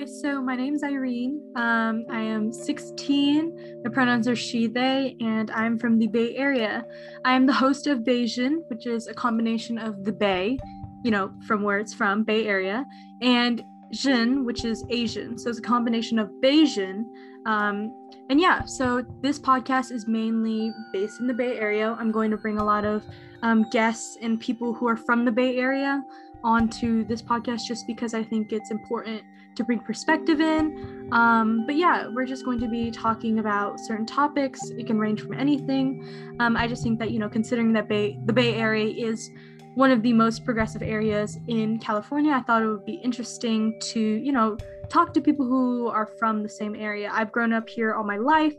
Hi, so my name is Irene. Um, I am 16. My pronouns are she, they, and I'm from the Bay Area. I am the host of Bayesian, which is a combination of the Bay, you know, from where it's from, Bay Area, and Jin, which is Asian. So it's a combination of Bayesian. Um, and yeah, so this podcast is mainly based in the Bay Area. I'm going to bring a lot of um, guests and people who are from the Bay Area onto this podcast just because I think it's important to bring perspective in. Um, but yeah, we're just going to be talking about certain topics. It can range from anything. Um, I just think that you know, considering that Bay the Bay Area is one of the most progressive areas in California, I thought it would be interesting to you know talk to people who are from the same area. I've grown up here all my life,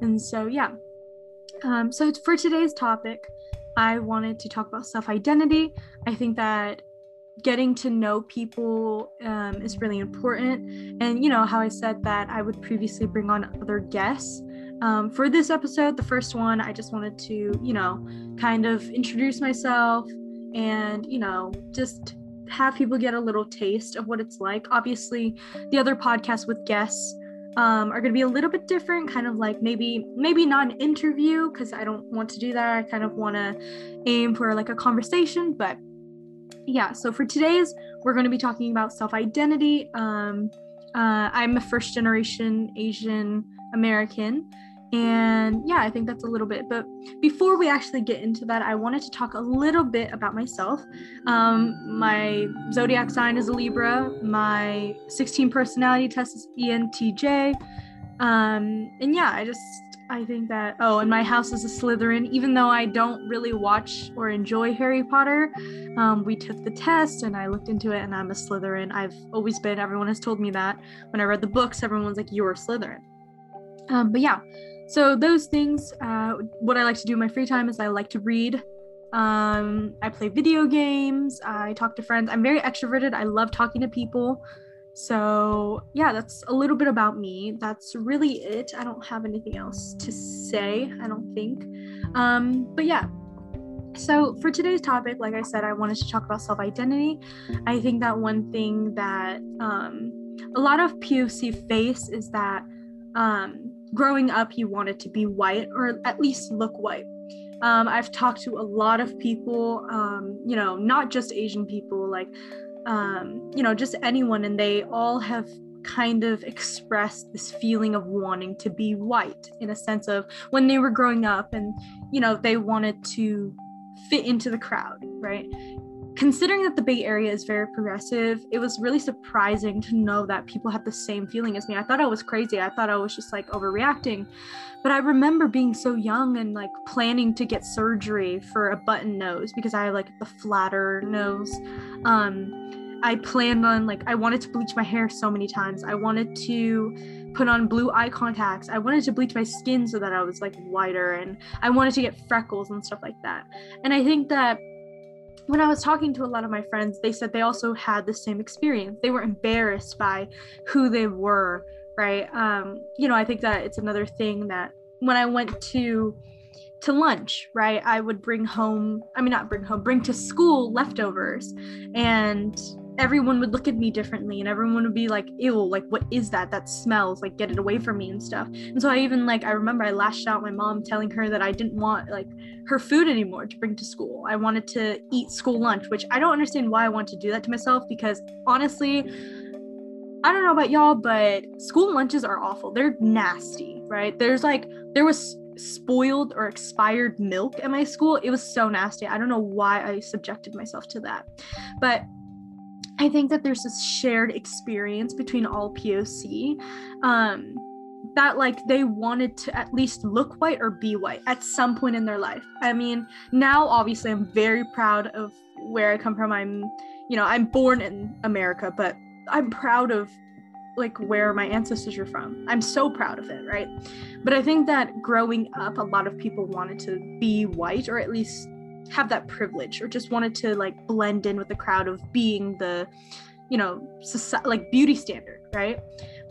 and so yeah. Um, so for today's topic, I wanted to talk about self identity. I think that getting to know people um, is really important. And, you know, how I said that I would previously bring on other guests. Um, for this episode, the first one, I just wanted to, you know, kind of introduce myself and, you know, just have people get a little taste of what it's like. Obviously, the other podcasts with guests um, are going to be a little bit different kind of like maybe maybe not an interview because i don't want to do that i kind of want to aim for like a conversation but yeah, so for today's, we're going to be talking about self identity. Um, uh, I'm a first generation Asian American. And yeah, I think that's a little bit. But before we actually get into that, I wanted to talk a little bit about myself. Um, my zodiac sign is a Libra. My 16 personality test is ENTJ. Um, and yeah, I just I think that oh, and my house is a Slytherin. Even though I don't really watch or enjoy Harry Potter, um, we took the test and I looked into it, and I'm a Slytherin. I've always been. Everyone has told me that. When I read the books, everyone's like, "You're a Slytherin." Um, but yeah, so those things. Uh, what I like to do in my free time is I like to read. Um, I play video games. I talk to friends. I'm very extroverted. I love talking to people. So, yeah, that's a little bit about me. That's really it. I don't have anything else to say, I don't think. Um, but yeah. So, for today's topic, like I said, I wanted to talk about self identity. I think that one thing that um, a lot of POC face is that um, growing up, you wanted to be white or at least look white. Um, I've talked to a lot of people, um, you know, not just Asian people, like um, you know, just anyone, and they all have kind of expressed this feeling of wanting to be white in a sense of when they were growing up and, you know, they wanted to fit into the crowd, right? Considering that the Bay Area is very progressive, it was really surprising to know that people had the same feeling as me. I thought I was crazy. I thought I was just like overreacting. But I remember being so young and like planning to get surgery for a button nose because I like the flatter nose. Um, I planned on like I wanted to bleach my hair so many times. I wanted to put on blue eye contacts. I wanted to bleach my skin so that I was like whiter and I wanted to get freckles and stuff like that. And I think that when I was talking to a lot of my friends, they said they also had the same experience. They were embarrassed by who they were, right? Um, you know, I think that it's another thing that when I went to to lunch, right? I would bring home, I mean not bring home, bring to school leftovers and everyone would look at me differently and everyone would be like ew like what is that? That smells like get it away from me and stuff. And so i even like i remember i lashed out my mom telling her that i didn't want like her food anymore to bring to school. I wanted to eat school lunch which i don't understand why i want to do that to myself because honestly i don't know about y'all but school lunches are awful. They're nasty right? There's like there was spoiled or expired milk at my school. It was so nasty. I don't know why i subjected myself to that. But I think that there's this shared experience between all POC um, that like they wanted to at least look white or be white at some point in their life. I mean, now obviously I'm very proud of where I come from. I'm, you know, I'm born in America, but I'm proud of like where my ancestors are from. I'm so proud of it, right? But I think that growing up, a lot of people wanted to be white or at least have that privilege or just wanted to like blend in with the crowd of being the you know society, like beauty standard right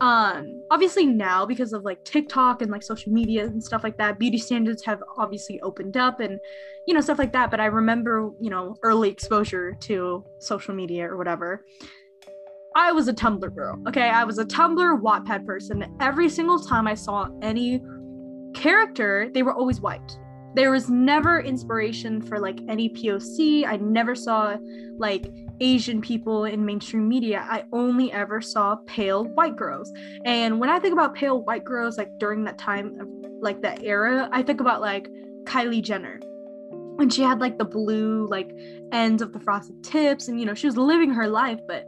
um obviously now because of like tiktok and like social media and stuff like that beauty standards have obviously opened up and you know stuff like that but i remember you know early exposure to social media or whatever I was a Tumblr girl. Okay, I was a Tumblr Wattpad person. Every single time I saw any character, they were always white. There was never inspiration for like any POC. I never saw like Asian people in mainstream media. I only ever saw pale white girls. And when I think about pale white girls, like during that time of like that era, I think about like Kylie Jenner. When she had like the blue like ends of the frosted tips and you know, she was living her life, but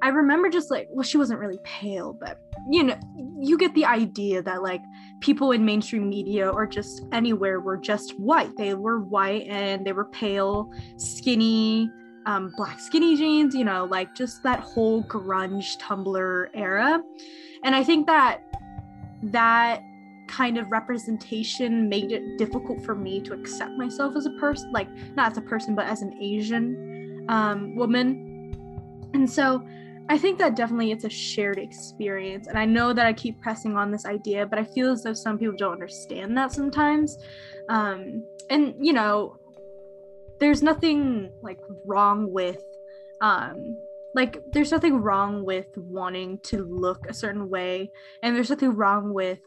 I remember just like, well, she wasn't really pale, but you know, you get the idea that like people in mainstream media or just anywhere were just white. They were white and they were pale, skinny, um, black skinny jeans, you know, like just that whole grunge Tumblr era. And I think that that kind of representation made it difficult for me to accept myself as a person, like not as a person, but as an Asian um, woman. And so I think that definitely it's a shared experience. And I know that I keep pressing on this idea, but I feel as though some people don't understand that sometimes. Um, and, you know, there's nothing like wrong with, um, like, there's nothing wrong with wanting to look a certain way. And there's nothing wrong with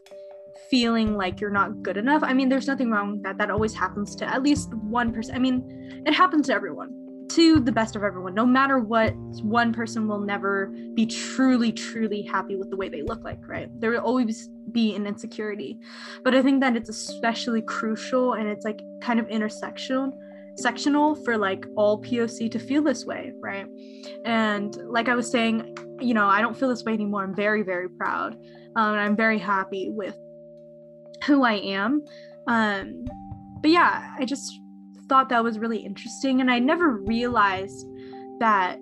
feeling like you're not good enough. I mean, there's nothing wrong with that. That always happens to at least one person. I mean, it happens to everyone to the best of everyone. No matter what, one person will never be truly, truly happy with the way they look like, right? There will always be an insecurity. But I think that it's especially crucial and it's like kind of intersectional sectional for like all POC to feel this way, right? And like I was saying, you know, I don't feel this way anymore. I'm very, very proud. Um, and I'm very happy with who I am. Um, but yeah, I just thought that was really interesting and I never realized that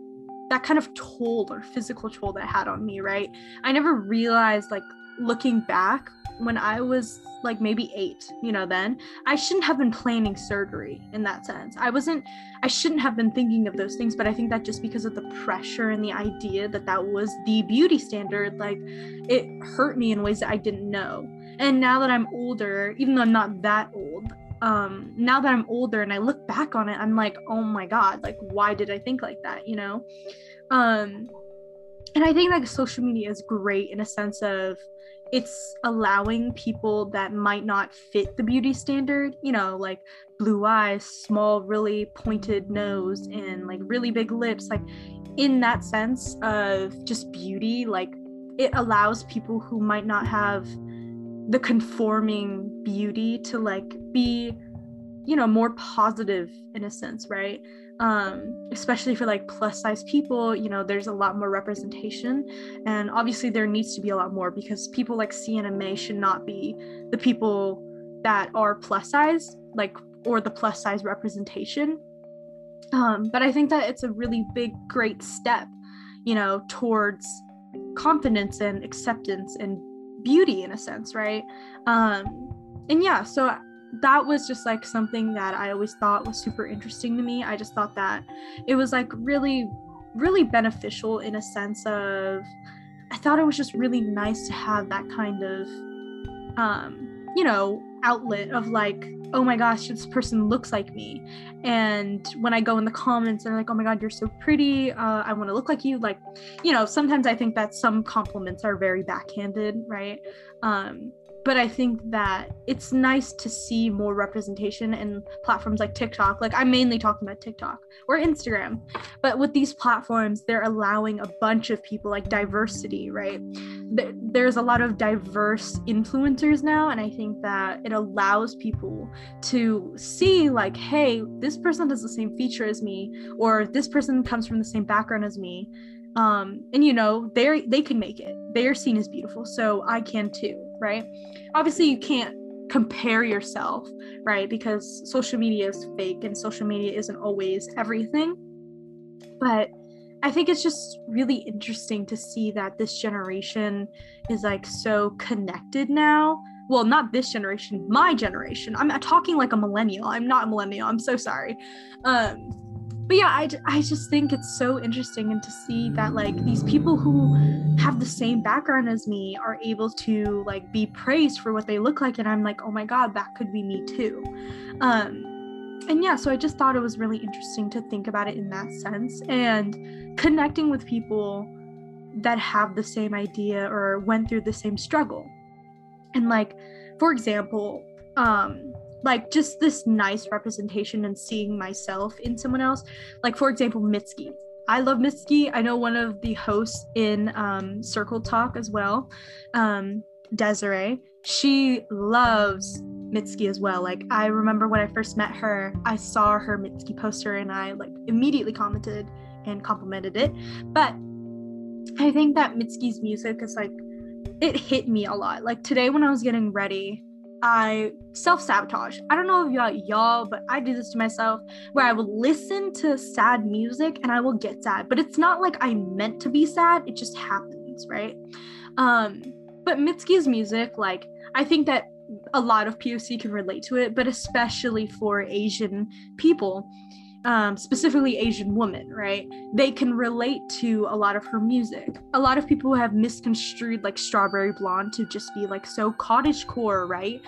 that kind of toll or physical toll that had on me, right? I never realized like looking back when I was like maybe 8, you know, then I shouldn't have been planning surgery in that sense. I wasn't I shouldn't have been thinking of those things, but I think that just because of the pressure and the idea that that was the beauty standard, like it hurt me in ways that I didn't know. And now that I'm older, even though I'm not that old, um now that i'm older and i look back on it i'm like oh my god like why did i think like that you know? Um and i think like social media is great in a sense of it's allowing people that might not fit the beauty standard you know like blue eyes small really pointed nose and like really big lips like in that sense of just beauty like it allows people who might not have the conforming beauty to like be you know more positive in a sense right? Um especially for like plus size people you know there's a lot more representation. And obviously there needs to be a lot more because people like Sienna Mae should not be the people that are plus size like or the plus size representation. Um but i think that it's a really big great step you know towards confidence and acceptance and beauty in a sense, right? Um, and yeah, so that was just like something that I always thought was super interesting to me. I just thought that it was like really, really beneficial in a sense of, I thought it was just really nice to have that kind of, um, you know, outlet of like, oh my gosh, this person looks like me. And when I go in the comments, and they're like, oh my God, you're so pretty. Uh, I want to look like you. Like, you know, sometimes I think that some compliments are very backhanded, right? Um, but I think that it's nice to see more representation in platforms like TikTok. Like I'm mainly talking about TikTok or Instagram, but with these platforms, they're allowing a bunch of people like diversity, right? There's a lot of diverse influencers now, and I think that it allows people to see like, hey, this person has the same feature as me, or this person comes from the same background as me. Um, and you know, they they can make it. They are seen as beautiful, so I can too right? Obviously, you can't compare yourself, right? Because social media is fake and social media isn't always everything. But I think it's just really interesting to see that this generation is like so connected now. Well, not this generation, my generation. I'm talking like a millennial. I'm not a millennial. I'm so sorry. Um, but yeah I, I just think it's so interesting and to see that like these people who have the same background as me are able to like be praised for what they look like and i'm like oh my god that could be me too um and yeah so i just thought it was really interesting to think about it in that sense and connecting with people that have the same idea or went through the same struggle. And like, for example, um, like just this nice representation and seeing myself in someone else. Like, for example, Mitski. I love Mitski. I know one of the hosts in um, Circle Talk as well, um, Desiree. She loves Mitski as well. Like I remember when I first met her, I saw her Mitski poster and I like immediately commented and complimented it. But I think that Mitski's music is like it hit me a lot. Like today when I was getting ready, I self sabotage. I don't know about y'all, but I do this to myself where I will listen to sad music and I will get sad. But it's not like I meant to be sad, it just happens, right? Um, but Mitski's music, like, I think that a lot of POC can relate to it, but especially for Asian people, um, specifically Asian women, right? They can relate to a lot of her music. A lot of people have misconstrued like Strawberry Blonde to just be like so cottage core, right?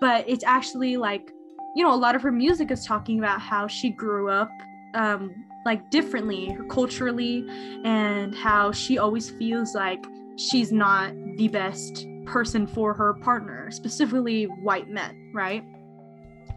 But it's actually like, you know, a lot of her music is talking about how she grew up um, like differently culturally and how she always feels like she's not the best person for her partner, specifically white men, right?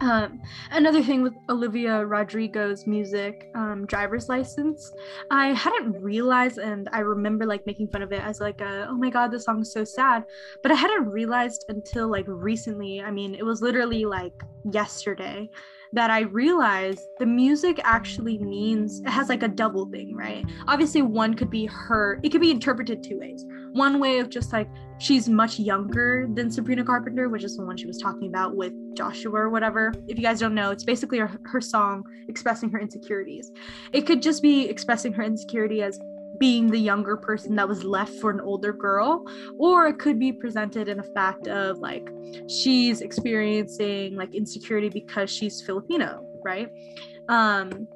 Um, another thing with Olivia Rodrigo's music, um, driver's license, I hadn't realized, and I remember like making fun of it as like a, oh my god, this song's so sad, but I hadn't realized until like recently. I mean, it was literally like yesterday that I realized the music actually means it has like a double thing, right? Obviously, one could be her, it could be interpreted two ways. One way of just like she's much younger than Sabrina Carpenter, which is the one she was talking about with Joshua or whatever. If you guys don't know, it's basically her, her song expressing her insecurities. It could just be expressing her insecurity as being the younger person that was left for an older girl or it could be presented in a fact of like she's experiencing like insecurity because she's filipino right? Um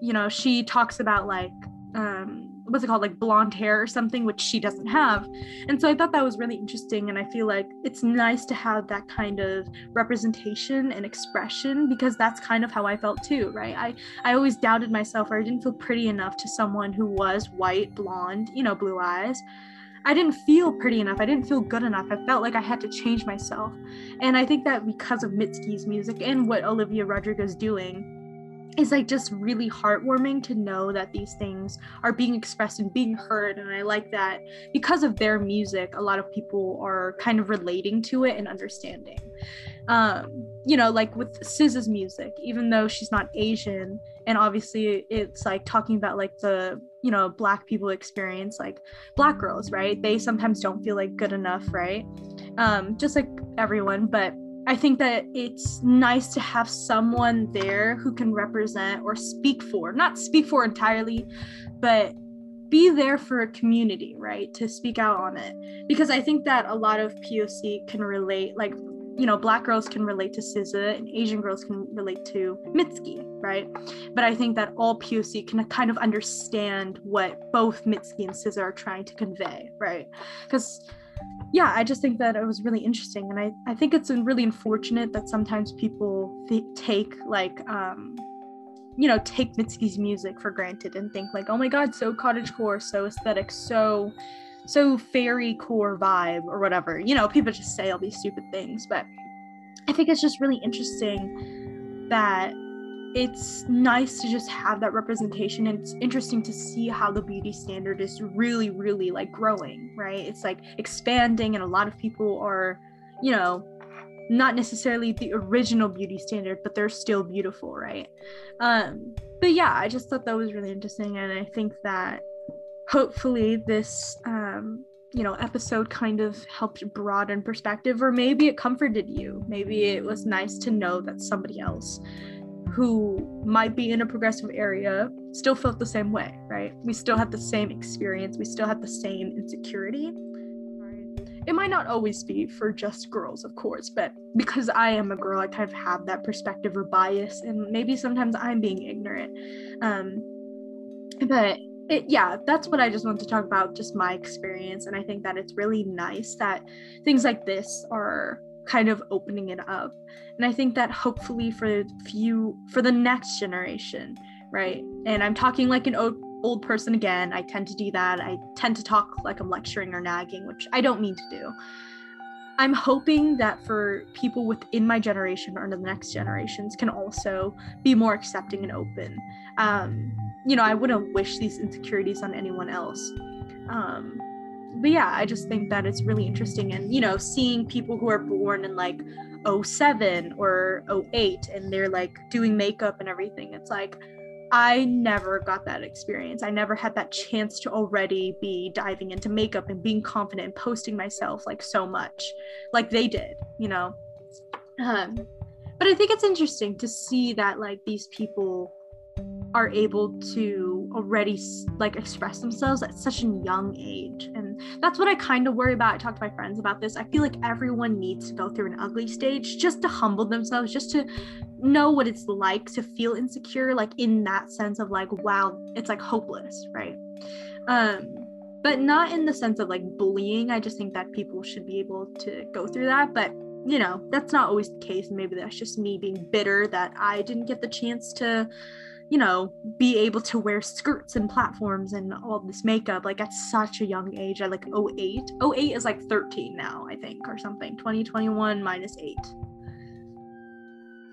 you know she talks about like um what's it called like blonde hair or something which she doesn't have and so i thought that was really interesting and i feel like it's nice to have that kind of representation and expression because that's kind of how i felt too right i i always doubted myself or i didn't feel pretty enough to someone who was white blonde you know blue eyes I didn't feel pretty enough. I didn't feel good enough. I felt like I had to change myself. And I think that because of Mitski's music and what Olivia Rodrigo is doing, is like just really heartwarming to know that these things are being expressed and being heard and i like that because of their music a lot of people are kind of relating to it and understanding. Um you know like with SZA's music even though she's not asian and obviously it's like talking about like the you know black people experience like black girls right? They sometimes don't feel like good enough right? Um just like everyone but I think that it's nice to have someone there who can represent or speak for, not speak for entirely, but be there for a community, right? To speak out on it. Because I think that a lot of POC can relate, like, you know, black girls can relate to SZA and Asian girls can relate to Mitski, right? But I think that all POC can kind of understand what both Mitski and SZA are trying to convey, right? Because yeah, I just think that it was really interesting. And I, I think it's really unfortunate that sometimes people th- take like, um, you know, take Mitski's music for granted and think like, oh my God, so cottagecore, so aesthetic, so, so fairy core vibe or whatever. You know, people just say all these stupid things. But I think it's just really interesting that it's nice to just have that representation and it's interesting to see how the beauty standard is really really like growing right? It's like expanding and a lot of people are you know not necessarily the original beauty standard but they're still beautiful right? Um but yeah i just thought that was really interesting and i think that hopefully this um you know episode kind of helped broaden perspective or maybe it comforted you. Maybe it was nice to know that somebody else who might be in a progressive area still felt the same way, right? We still have the same experience, we still have the same insecurity. It might not always be for just girls, of course, but because I am a girl, I kind of have that perspective or bias, and maybe sometimes I'm being ignorant. Um, but it, yeah, that's what I just want to talk about, just my experience. And I think that it's really nice that things like this are kind of opening it up and i think that hopefully for few for the next generation right and i'm talking like an old old person again. I tend to do that. I tend to talk like I'm lecturing or nagging, which I don't mean to do. I'm hoping that for people within my generation or the next generations can also be more accepting and open. Um, you know, I wouldn't wish these insecurities on anyone else. Um, but yeah, I just think that it's really interesting. And, you know, seeing people who are born in like 07 or 08 and they're like doing makeup and everything, it's like, I never got that experience. I never had that chance to already be diving into makeup and being confident and posting myself like so much, like they did, you know. Um, but I think it's interesting to see that like these people are able to already like express themselves at such a young age. And that's what i kind of worry about. I talk to my friends about this. I feel like everyone needs to go through an ugly stage just to humble themselves just to know what it's like to feel insecure like in that sense of like wow it's like hopeless right? Um but not in the sense of like bullying. I just think that people should be able to go through that. But you know that's not always the case. Maybe that's just me being bitter that i didn't get the chance to you know be able to wear skirts and platforms and all this makeup like at such a young age at like 08 08 is like 13 now i think or something 2021 minus 8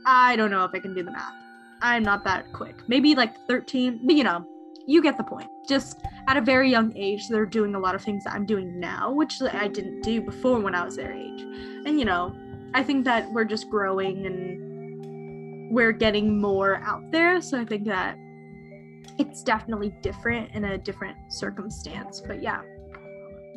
I don't know if I can do the math. I'm not that quick. Maybe like 13, but you know, you get the point. Just at a very young age, they're doing a lot of things that I'm doing now, which I didn't do before when I was their age. And you know, I think that we're just growing and we're getting more out there. So I think that it's definitely different in a different circumstance. But yeah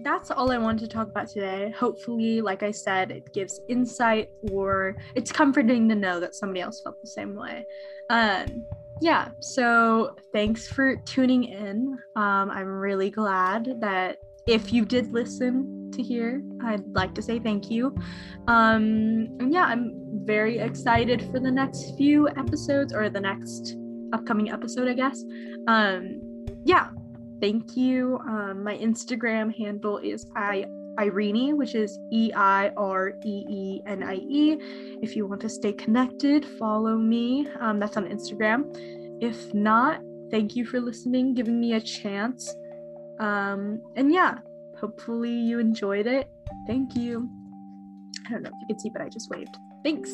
that's all I wanted to talk about today. Hopefully, like I said, it gives insight or it's comforting to know that somebody else felt the same way. Um, yeah, so thanks for tuning in. Um, I'm really glad that if you did listen to here, I'd like to say thank you. Um, and yeah, I'm very excited for the next few episodes or the next upcoming episode, I guess. Um, yeah, thank you. Um, my Instagram handle is I Irene, which is E I R E E N I E. If you want to stay connected, follow me. Um, that's on Instagram. If not, thank you for listening, giving me a chance. Um, and yeah, hopefully you enjoyed it. Thank you. I don't know if you can see, but I just waved. Thanks.